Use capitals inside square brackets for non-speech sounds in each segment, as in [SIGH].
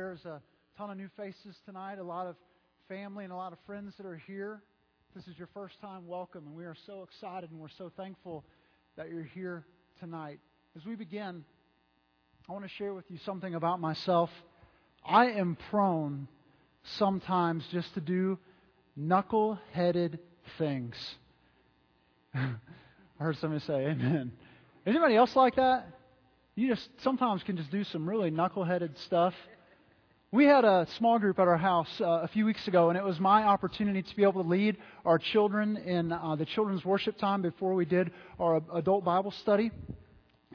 There's a ton of new faces tonight, a lot of family and a lot of friends that are here. If this is your first time, welcome, and we are so excited and we're so thankful that you're here tonight. As we begin, I want to share with you something about myself. I am prone sometimes just to do knuckle headed things. [LAUGHS] I heard somebody say, Amen. Anybody else like that? You just sometimes can just do some really knuckle-headed stuff. We had a small group at our house uh, a few weeks ago, and it was my opportunity to be able to lead our children in uh, the children's worship time before we did our adult Bible study.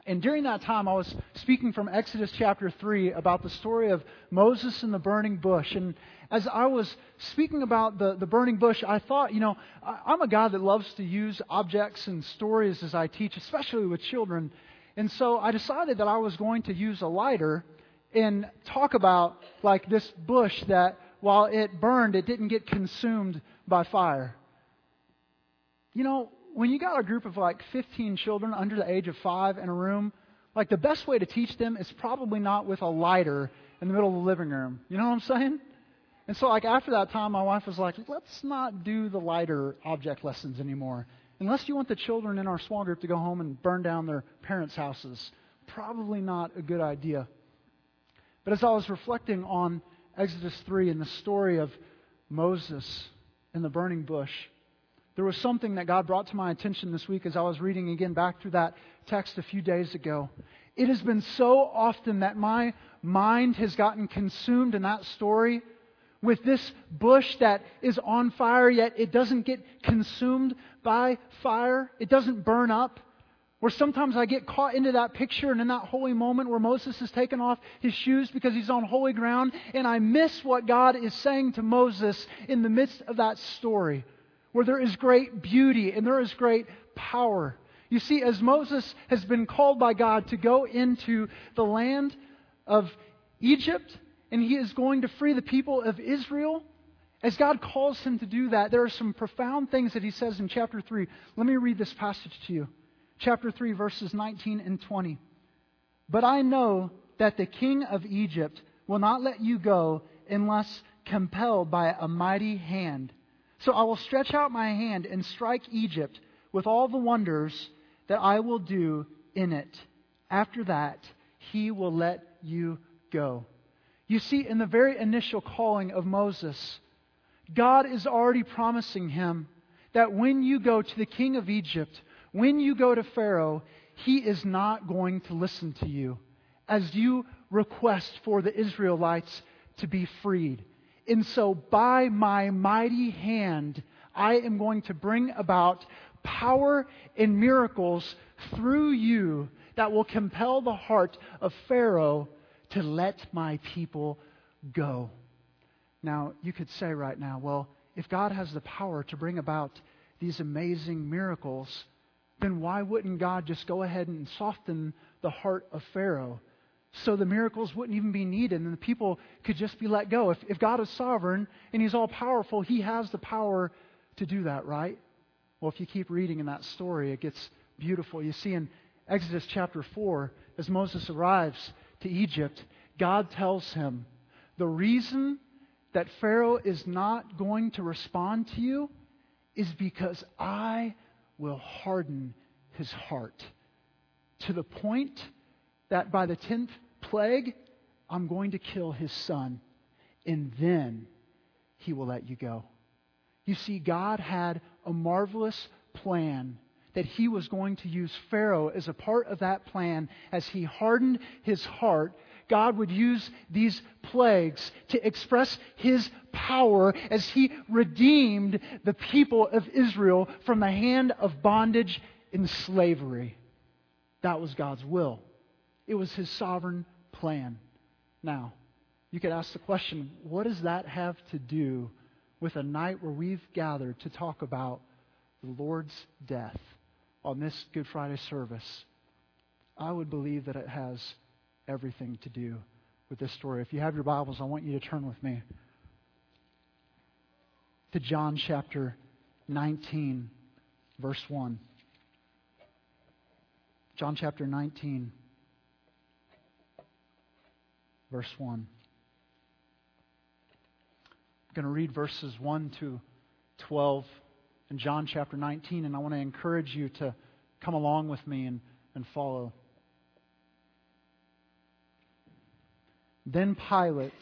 And during that time, I was speaking from Exodus chapter 3 about the story of Moses and the burning bush. And as I was speaking about the, the burning bush, I thought, you know, I, am a guy that loves to use objects and stories as I teach, especially with children. And so I decided that I was going to use a lighter and talk about, like, this bush that while it burned, it didn't get consumed by fire. You know, when you got a group of like 15 children under the age of five in a room, like the best way to teach them is probably not with a lighter in the middle of the living room. You know what I'm saying? And so, like, after that time, my wife was like, let's not do the lighter object lessons anymore. Unless you want the children in our small group to go home and burn down their parents' houses. Probably not a good idea. But as I was reflecting on Exodus 3 and the story of Moses in the burning bush, there was something that God brought to my attention this week as I was reading again back through that text a few days ago. It has been so often that my mind has gotten consumed in that story with this bush that is on fire, yet it doesn't get consumed by fire, it doesn't burn up. Where sometimes I get caught into that picture and in that holy moment where Moses has taken off his shoes because he's on holy ground, and I miss what God is saying to Moses in the midst of that story, where there is great beauty and there is great power. You see, as Moses has been called by God to go into the land of Egypt and he is going to free the people of Israel, as God calls him to do that, there are some profound things that he says in chapter 3. Let me read this passage to you. Chapter 3, verses 19 and 20. But I know that the king of Egypt will not let you go unless compelled by a mighty hand. So I will stretch out my hand and strike Egypt with all the wonders that I will do in it. After that, he will let you go. You see, in the very initial calling of Moses, God is already promising him that when you go to the king of Egypt, when you go to Pharaoh, he is not going to listen to you as you request for the Israelites to be freed. And so, by my mighty hand, I am going to bring about power and miracles through you that will compel the heart of Pharaoh to let my people go. Now, you could say right now, well, if God has the power to bring about these amazing miracles, then why wouldn't God just go ahead and soften the heart of Pharaoh so the miracles wouldn't even be needed and the people could just be let go? If, if God is sovereign and He's all powerful, He has the power to do that, right? Well, if you keep reading in that story, it gets beautiful. You see in Exodus chapter 4, as Moses arrives, to Egypt, God tells him, The reason that Pharaoh is not going to respond to you is because I will harden his heart to the point that by the tenth plague, I'm going to kill his son, and then he will let you go. You see, God had a marvelous plan that he was going to use Pharaoh as a part of that plan as he hardened his heart. God would use these plagues to express his power as he redeemed the people of Israel from the hand of bondage and slavery. That was God's will, it was his sovereign plan. Now, you could ask the question what does that have to do with a night where we've gathered to talk about the Lord's death? on this Good Friday service, I would believe that it has everything to do with this story. If you have your Bibles, I want you to turn with me to John chapter 19, verse 1. John chapter 19, verse 1. I'm going to read verses 1 to 12 in John chapter 19, and I want to encourage you to come along with me and, and follow. Then Pilate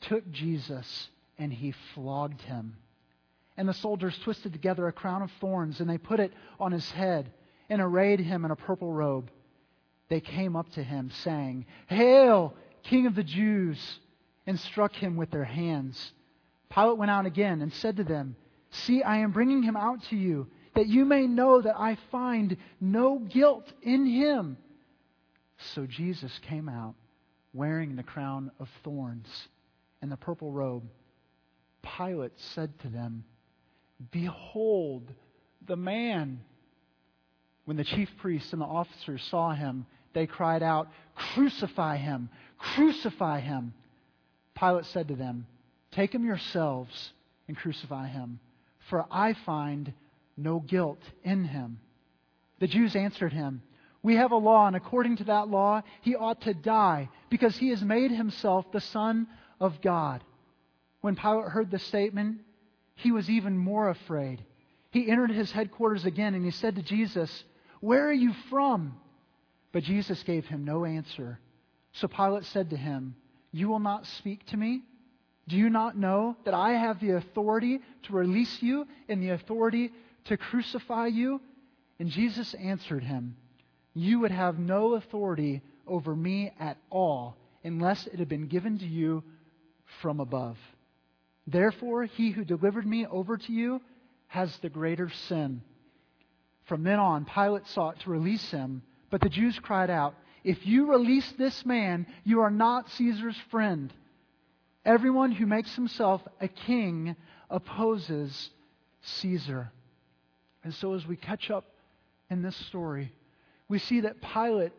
took Jesus and he flogged him. And the soldiers twisted together a crown of thorns and they put it on his head and arrayed him in a purple robe. They came up to him, saying, Hail, King of the Jews! and struck him with their hands. Pilate went out again and said to them, See, I am bringing him out to you, that you may know that I find no guilt in him. So Jesus came out wearing the crown of thorns and the purple robe. Pilate said to them, Behold the man. When the chief priests and the officers saw him, they cried out, Crucify him! Crucify him! Pilate said to them, Take him yourselves and crucify him, for I find no guilt in him. The Jews answered him, we have a law, and according to that law, he ought to die because he has made himself the Son of God. When Pilate heard the statement, he was even more afraid. He entered his headquarters again and he said to Jesus, Where are you from? But Jesus gave him no answer. So Pilate said to him, You will not speak to me? Do you not know that I have the authority to release you and the authority to crucify you? And Jesus answered him, you would have no authority over me at all unless it had been given to you from above. Therefore, he who delivered me over to you has the greater sin. From then on, Pilate sought to release him, but the Jews cried out, If you release this man, you are not Caesar's friend. Everyone who makes himself a king opposes Caesar. And so, as we catch up in this story, we see that Pilate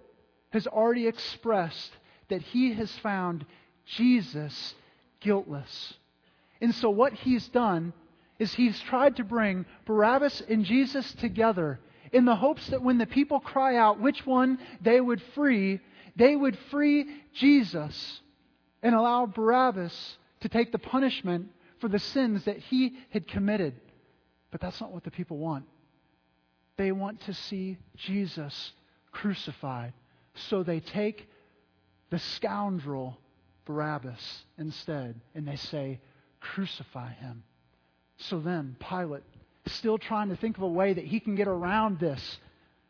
has already expressed that he has found Jesus guiltless. And so, what he's done is he's tried to bring Barabbas and Jesus together in the hopes that when the people cry out which one they would free, they would free Jesus and allow Barabbas to take the punishment for the sins that he had committed. But that's not what the people want. They want to see Jesus crucified. So they take the scoundrel Barabbas instead, and they say, Crucify him. So then, Pilate, still trying to think of a way that he can get around this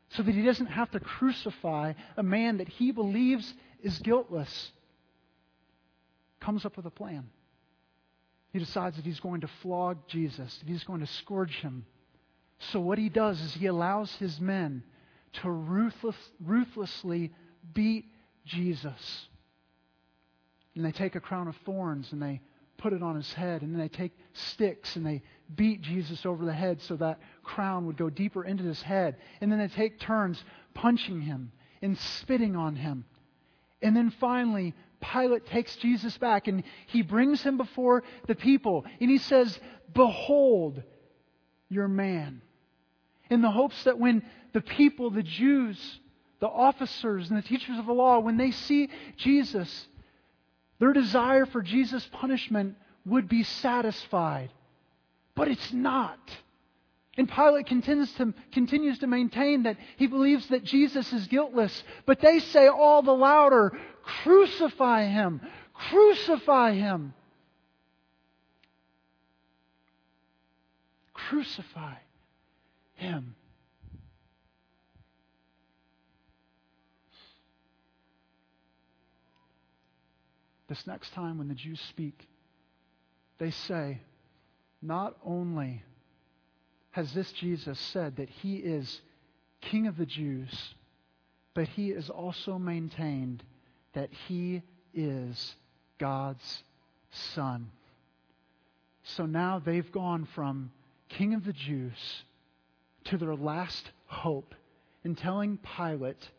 so that he doesn't have to crucify a man that he believes is guiltless, comes up with a plan. He decides that he's going to flog Jesus, that he's going to scourge him. So, what he does is he allows his men to ruthless, ruthlessly beat Jesus. And they take a crown of thorns and they put it on his head. And then they take sticks and they beat Jesus over the head so that crown would go deeper into his head. And then they take turns punching him and spitting on him. And then finally, Pilate takes Jesus back and he brings him before the people. And he says, Behold your man. In the hopes that when the people, the Jews, the officers, and the teachers of the law, when they see Jesus, their desire for Jesus' punishment would be satisfied. But it's not. And Pilate continues to, continues to maintain that he believes that Jesus is guiltless. But they say all the louder, Crucify him! Crucify him! Crucify him. This next time when the Jews speak, they say, not only has this Jesus said that he is King of the Jews, but he has also maintained that he is God's Son. So now they've gone from King of the Jews to their last hope in telling Pilate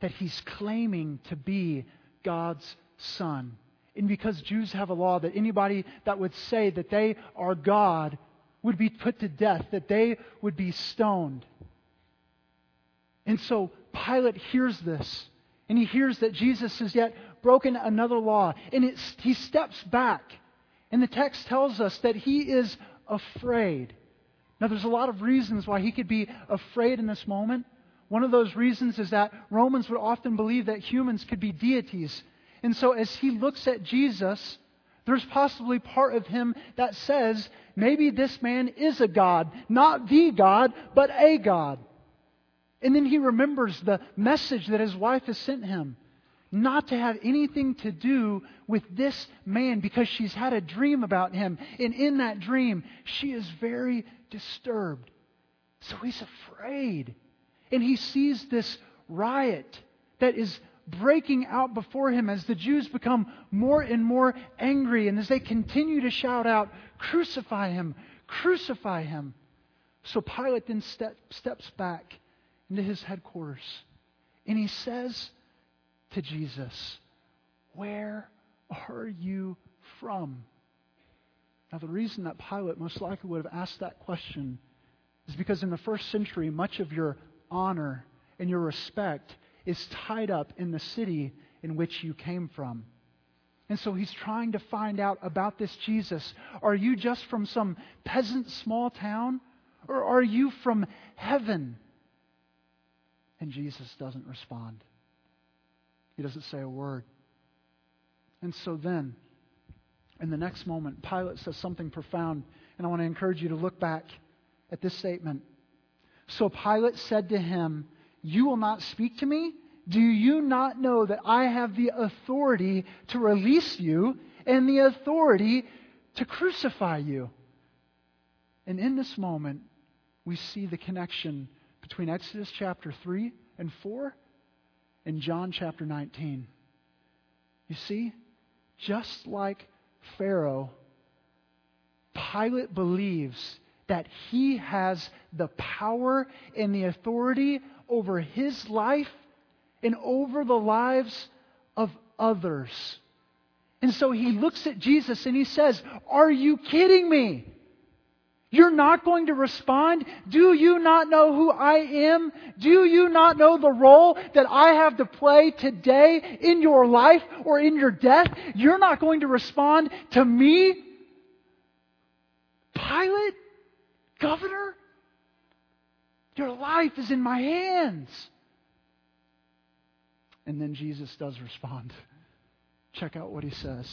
that he's claiming to be God's son. And because Jews have a law that anybody that would say that they are God would be put to death, that they would be stoned. And so Pilate hears this, and he hears that Jesus has yet broken another law, and he steps back And the text tells us that he is afraid. Now, there's a lot of reasons why he could be afraid in this moment. One of those reasons is that Romans would often believe that humans could be deities. And so, as he looks at Jesus, there's possibly part of him that says, maybe this man is a God. Not the God, but a God. And then he remembers the message that his wife has sent him not to have anything to do with this man because she's had a dream about him. And in that dream, she is very disturbed. So he's afraid. And he sees this riot that is breaking out before him as the Jews become more and more angry and as they continue to shout out, Crucify him! Crucify him! So Pilate then step, steps back into his headquarters and he says, to Jesus, Where are you from? Now, the reason that Pilate most likely would have asked that question is because in the first century, much of your honor and your respect is tied up in the city in which you came from. And so he's trying to find out about this Jesus. Are you just from some peasant small town? Or are you from heaven? And Jesus doesn't respond. He doesn't say a word. And so then, in the next moment, Pilate says something profound, and I want to encourage you to look back at this statement. So Pilate said to him, You will not speak to me? Do you not know that I have the authority to release you and the authority to crucify you? And in this moment, we see the connection between Exodus chapter 3 and 4 and John chapter 19. You see, just like Pharaoh, Pilate believes that he has the power and the authority over his life and over the lives of others. And so he looks at Jesus and he says, Are you kidding me? You're not going to respond? Do you not know who I am? Do you not know the role that I have to play today in your life or in your death? You're not going to respond to me? Pilate? Governor? Your life is in my hands. And then Jesus does respond. Check out what he says.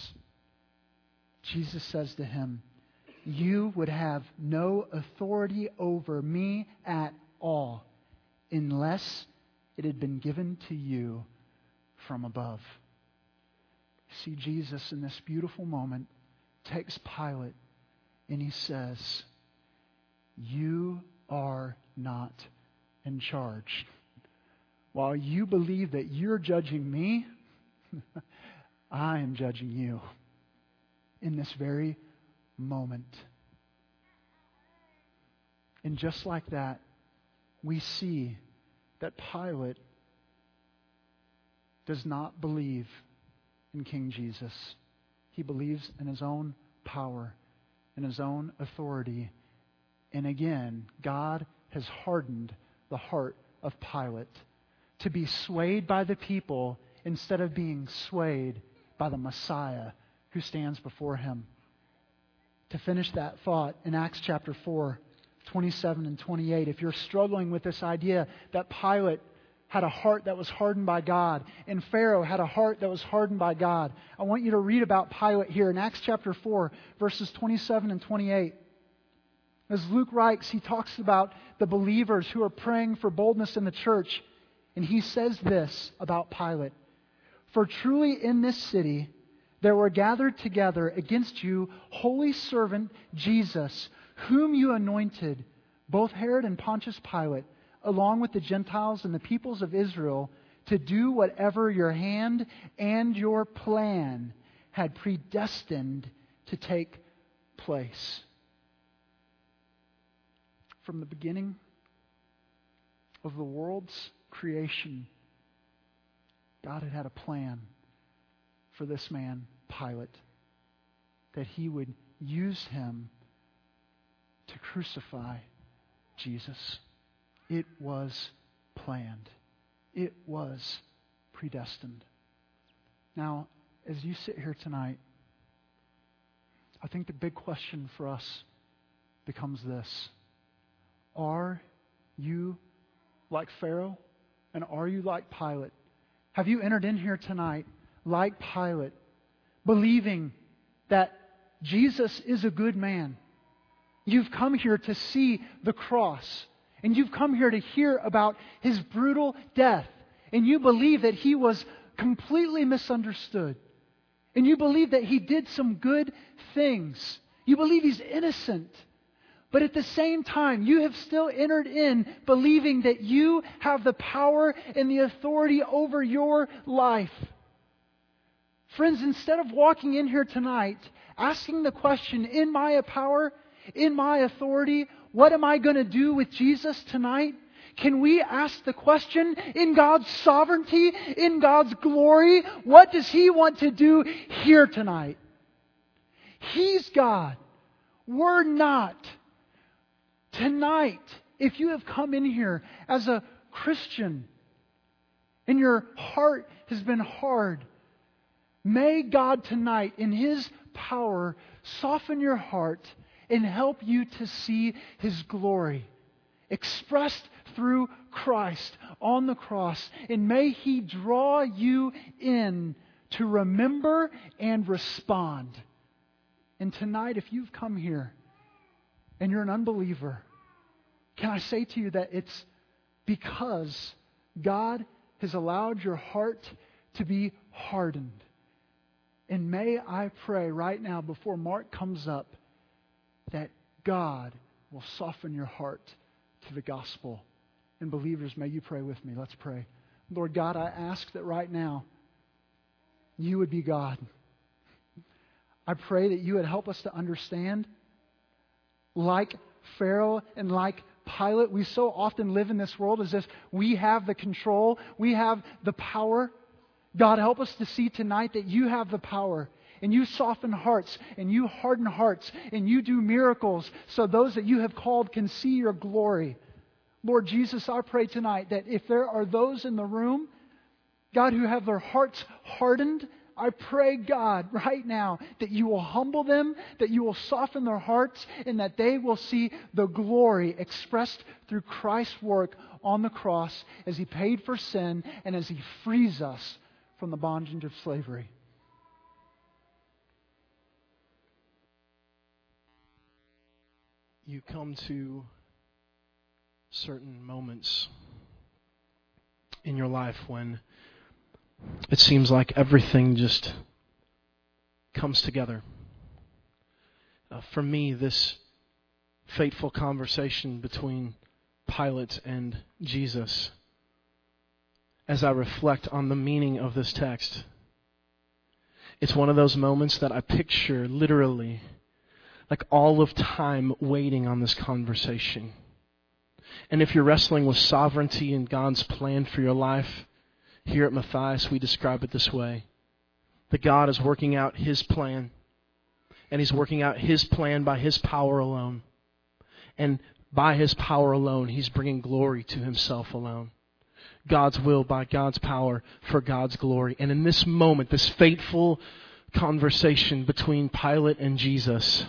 Jesus says to him, you would have no authority over me at all unless it had been given to you from above. See, Jesus in this beautiful moment takes Pilate and he says, You are not in charge. While you believe that you're judging me, [LAUGHS] I am judging you in this very moment. And just like that, we see that Pilate does not believe in King Jesus. He believes in his own power, in his own authority. And again, God has hardened the heart of Pilate to be swayed by the people instead of being swayed by the Messiah who stands before him to finish that thought in Acts chapter 4, 27 and 28. If you're struggling with this idea that Pilate had a heart that was hardened by God and Pharaoh had a heart that was hardened by God, I want you to read about Pilate here in Acts chapter 4, verses 27 and 28. As Luke writes, he talks about the believers who are praying for boldness in the church, and he says this about Pilate For truly in this city, there were gathered together against you holy servant Jesus, whom you anointed, both Herod and Pontius Pilate, along with the Gentiles and the peoples of Israel, to do whatever your hand and your plan had predestined to take place. From the beginning of the world's creation, God had had a plan for this man, Pilate, that he would use him to crucify Jesus. It was planned, it was predestined. Now, as you sit here tonight, I think the big question for us becomes this Are you like Pharaoh? And are you like Pilate? Have you entered in here tonight like Pilate, believing that Jesus is a good man? You've come here to see the cross, and you've come here to hear about his brutal death, and you believe that he was completely misunderstood, and you believe that he did some good things. You believe he's innocent. But at the same time, you have still entered in believing that you have the power and the authority over your life. Friends, instead of walking in here tonight asking the question, In my power, in my authority, what am I going to do with Jesus tonight? Can we ask the question, in God's sovereignty, in God's glory, what does He want to do here tonight? He's God. We're not. Tonight, if you have come in here as a Christian and your heart has been hard, may God tonight, in His power, soften your heart and help you to see His glory expressed through Christ on the cross. And may He draw you in to remember and respond. And tonight, if you've come here and you're an unbeliever, can I say to you that it's because God has allowed your heart to be hardened. And may I pray right now, before Mark comes up, that God will soften your heart to the gospel. And believers, may you pray with me. Let's pray. Lord God, I ask that right now you would be God. I pray that you would help us to understand, like Pharaoh and like Pilate, we so often live in this world as if we have the control, we have the power. God, help us to see tonight that you have the power and you soften hearts and you harden hearts and you do miracles so those that you have called can see your glory. Lord Jesus, I pray tonight that if there are those in the room, God, who have their hearts hardened, I pray, God, right now, that you will humble them, that you will soften their hearts, and that they will see the glory expressed through Christ's work on the cross as He paid for sin and as He frees us from the bondage of slavery. You come to certain moments in your life when it seems like everything just comes together. Uh, for me, this fateful conversation between Pilate and Jesus, as I reflect on the meaning of this text, it's one of those moments that I picture literally like all of time waiting on this conversation. And if you're wrestling with sovereignty and God's plan for your life, here at Matthias, we describe it this way that God is working out His plan, and He's working out His plan by His power alone. And by His power alone, He's bringing glory to Himself alone. God's will by God's power for God's glory. And in this moment, this fateful conversation between Pilate and Jesus,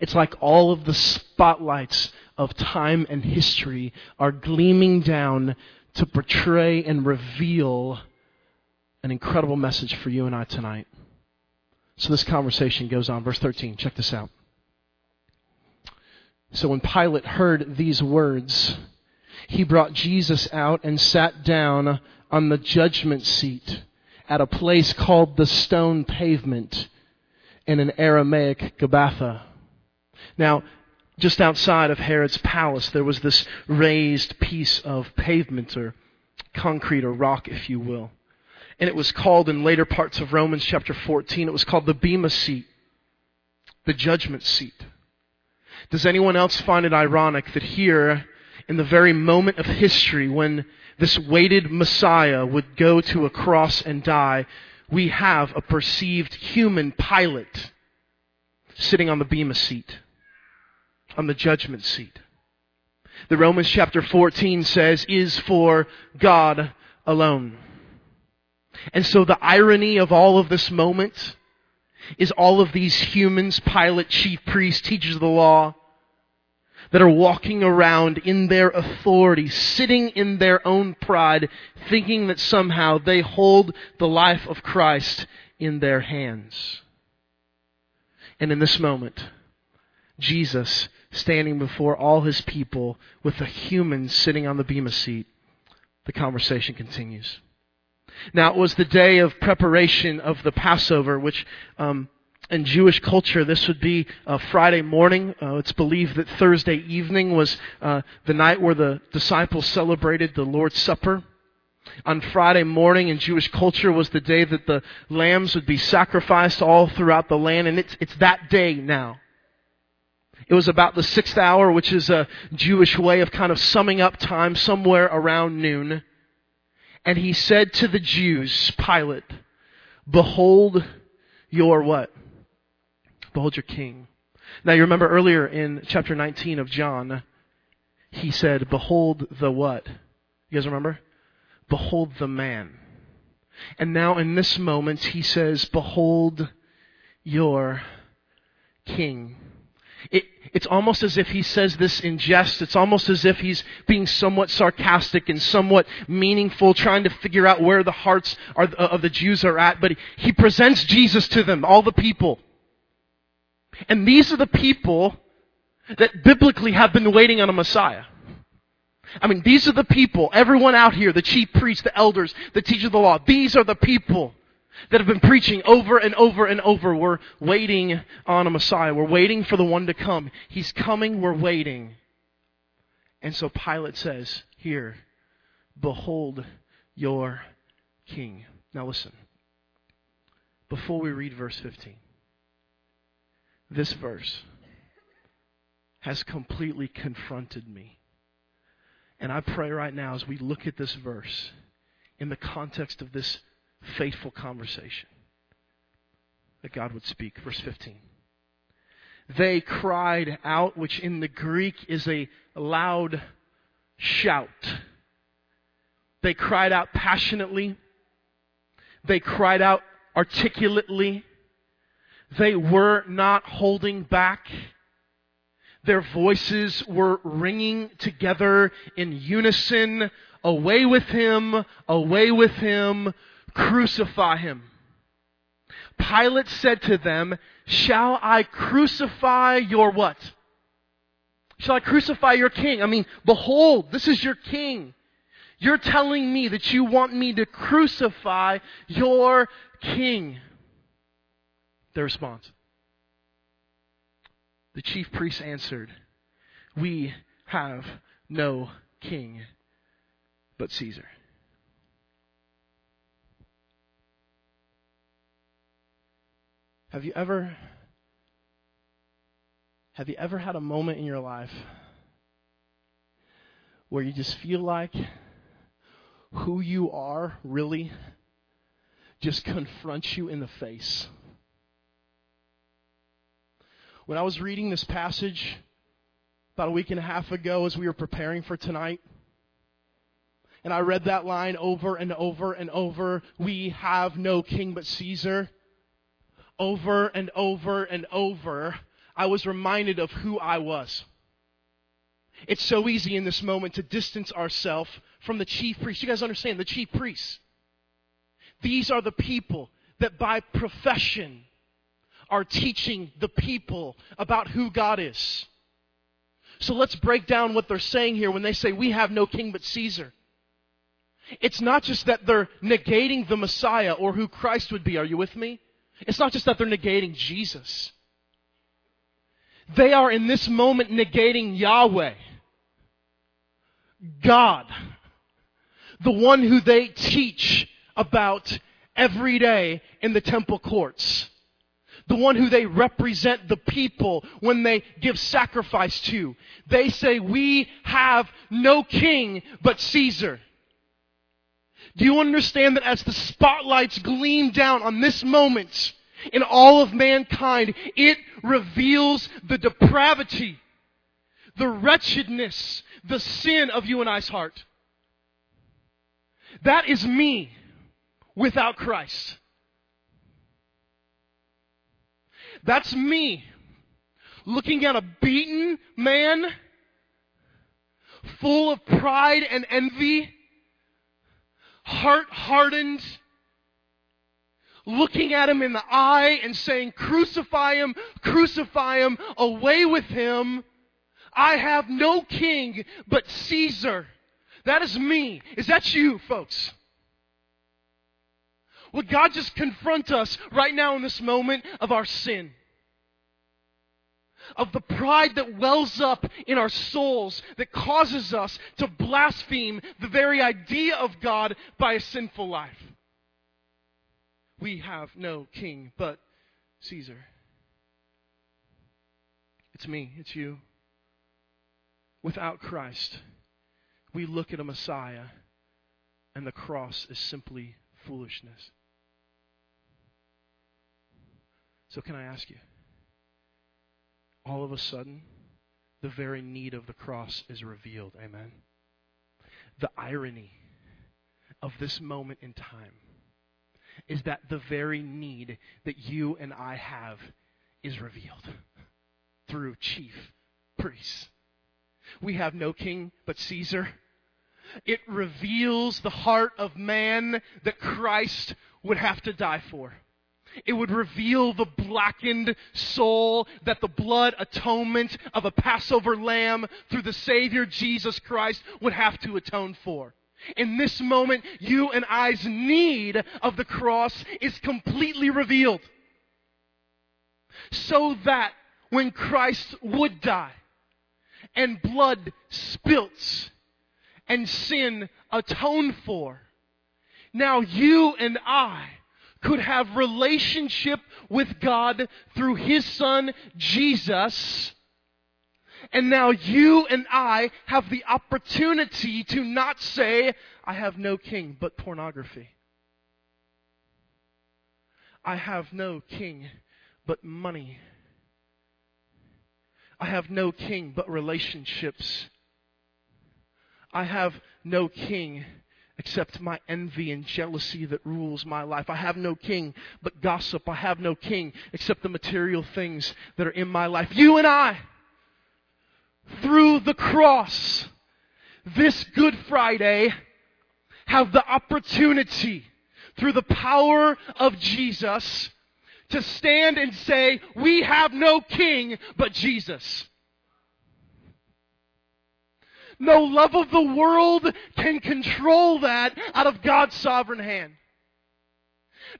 it's like all of the spotlights of time and history are gleaming down to portray and reveal an incredible message for you and I tonight. So this conversation goes on. Verse 13, check this out. So when Pilate heard these words, he brought Jesus out and sat down on the judgment seat at a place called the stone pavement in an Aramaic Gabbatha. Now, just outside of Herod's palace, there was this raised piece of pavement or concrete or rock, if you will. And it was called in later parts of Romans chapter 14, it was called the Bema seat, the judgment seat. Does anyone else find it ironic that here, in the very moment of history when this waited Messiah would go to a cross and die, we have a perceived human Pilate sitting on the Bema seat? on the judgment seat. The Romans chapter 14 says, is for God alone. And so the irony of all of this moment is all of these humans, Pilate, chief priests, teachers of the law, that are walking around in their authority, sitting in their own pride, thinking that somehow they hold the life of Christ in their hands. And in this moment, Jesus standing before all his people with a human sitting on the bema seat, the conversation continues. Now, it was the day of preparation of the Passover, which um, in Jewish culture, this would be a Friday morning. Uh, it's believed that Thursday evening was uh, the night where the disciples celebrated the Lord's Supper. On Friday morning in Jewish culture was the day that the lambs would be sacrificed all throughout the land, and it's, it's that day now. It was about the sixth hour, which is a Jewish way of kind of summing up time somewhere around noon. And he said to the Jews, Pilate, Behold your what? Behold your king. Now you remember earlier in chapter 19 of John, he said, Behold the what? You guys remember? Behold the man. And now in this moment, he says, Behold your king. It, it's almost as if he says this in jest. It's almost as if he's being somewhat sarcastic and somewhat meaningful, trying to figure out where the hearts are, of the Jews are at. But he, he presents Jesus to them, all the people. And these are the people that biblically have been waiting on a Messiah. I mean, these are the people, everyone out here, the chief priests, the elders, the teachers of the law, these are the people that have been preaching over and over and over. We're waiting on a Messiah. We're waiting for the one to come. He's coming. We're waiting. And so Pilate says, Here, behold your king. Now listen. Before we read verse 15, this verse has completely confronted me. And I pray right now as we look at this verse in the context of this faithful conversation that God would speak. Verse 15. They cried out, which in the Greek is a loud shout. They cried out passionately. They cried out articulately. They were not holding back. Their voices were ringing together in unison. Away with him, away with him, Crucify him. Pilate said to them, Shall I crucify your what? Shall I crucify your king? I mean, behold, this is your king. You're telling me that you want me to crucify your king. Their response. The chief priests answered, We have no king but Caesar. Have you ever have you ever had a moment in your life where you just feel like who you are really just confronts you in the face? When I was reading this passage about a week and a half ago as we were preparing for tonight, and I read that line over and over and over, we have no king but Caesar over and over and over, I was reminded of who I was. It's so easy in this moment to distance ourselves from the chief priests. You guys understand the chief priests. These are the people that by profession are teaching the people about who God is. So let's break down what they're saying here when they say, We have no king but Caesar. It's not just that they're negating the Messiah or who Christ would be. Are you with me? It's not just that they're negating Jesus. They are in this moment negating Yahweh, God, the one who they teach about every day in the temple courts, the one who they represent the people when they give sacrifice to. They say, We have no king but Caesar. Do you understand that as the spotlights gleam down on this moment in all of mankind, it reveals the depravity, the wretchedness, the sin of you and I's heart? That is me without Christ. That's me looking at a beaten man full of pride and envy, heart hardened, looking at him in the eye and saying, Crucify him, crucify him, away with him. I have no king but Caesar. That is me. Is that you, folks? Would God just confront us right now in this moment of our sin? Of the pride that wells up in our souls that causes us to blaspheme the very idea of God by a sinful life. We have no king but Caesar. It's me, it's you. Without Christ, we look at a Messiah and the cross is simply foolishness. So, can I ask you? All of a sudden, the very need of the cross is revealed. Amen. The irony of this moment in time is that the very need that you and I have is revealed through chief priests. We have no king but Caesar. It reveals the heart of man that Christ would have to die for. It would reveal the blackened soul that the blood atonement of a Passover lamb through the Savior Jesus Christ would have to atone for. In this moment, you and I's need of the cross is completely revealed. So that when Christ would die and blood spilt and sin atoned for, now you and I could have relationship with God through His Son, Jesus. And now you and I have the opportunity to not say, I have no king but pornography. I have no king but money. I have no king but relationships. I have no king except my envy and jealousy that rules my life. I have no king but gossip. I have no king except the material things that are in my life. You and I, through the cross, this Good Friday, have the opportunity, through the power of Jesus, to stand and say, We have no king but Jesus. No love of the world can control that out of God's sovereign hand.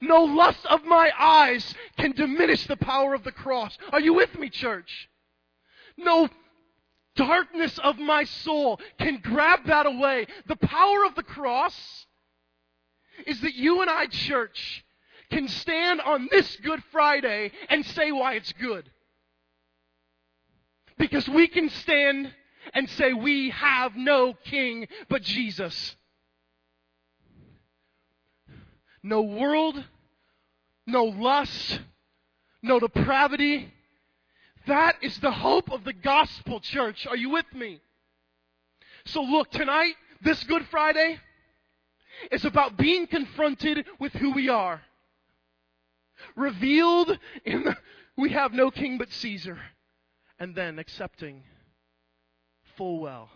No lust of my eyes can diminish the power of the cross. Are you with me, church? No darkness of my soul can grab that away. The power of the cross is that you and I, church, can stand on this Good Friday and say why it's good. Because we can stand and say, We have no king but Jesus. No world, no lust, no depravity. That is the hope of the gospel, church. Are you with me? So, look, tonight, this Good Friday, is about being confronted with who we are. Revealed in the, we have no king but Caesar. And then accepting full well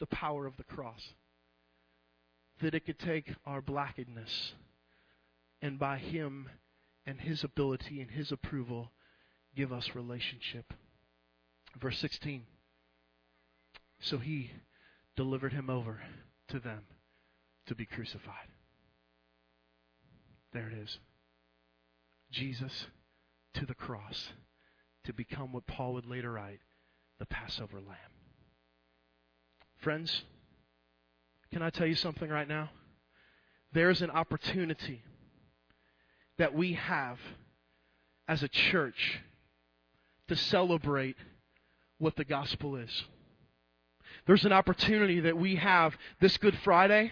the power of the cross. That it could take our blackedness and by Him and His ability and His approval give us relationship. Verse 16. So He delivered Him over to them to be crucified. There it is. Jesus to the cross to become what Paul would later write the Passover lamb. Friends, can I tell you something right now? There's an opportunity that we have as a church to celebrate what the gospel is. There's an opportunity that we have this Good Friday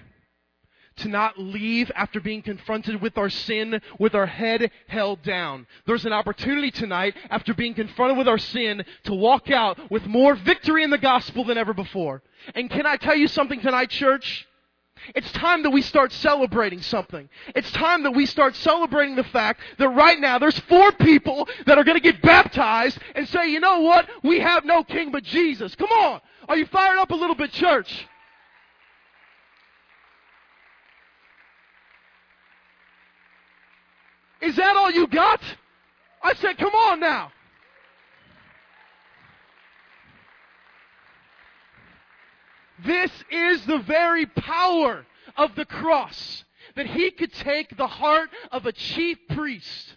to not leave after being confronted with our sin with our head held down. There's an opportunity tonight after being confronted with our sin to walk out with more victory in the gospel than ever before. And can I tell you something tonight, church? It's time that we start celebrating something. It's time that we start celebrating the fact that right now there's four people that are going to get baptized and say, you know what? We have no king but Jesus. Come on. Are you fired up a little bit, church? Is that all you got? I said, come on now. This is the very power of the cross. That he could take the heart of a chief priest,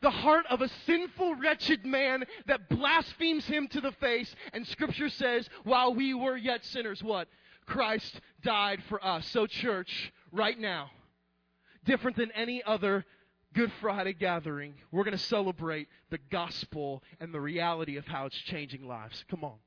the heart of a sinful, wretched man that blasphemes him to the face, and scripture says, while we were yet sinners, what? Christ died for us. So, church, right now, different than any other Good Friday gathering, we're going to celebrate the gospel and the reality of how it's changing lives. Come on.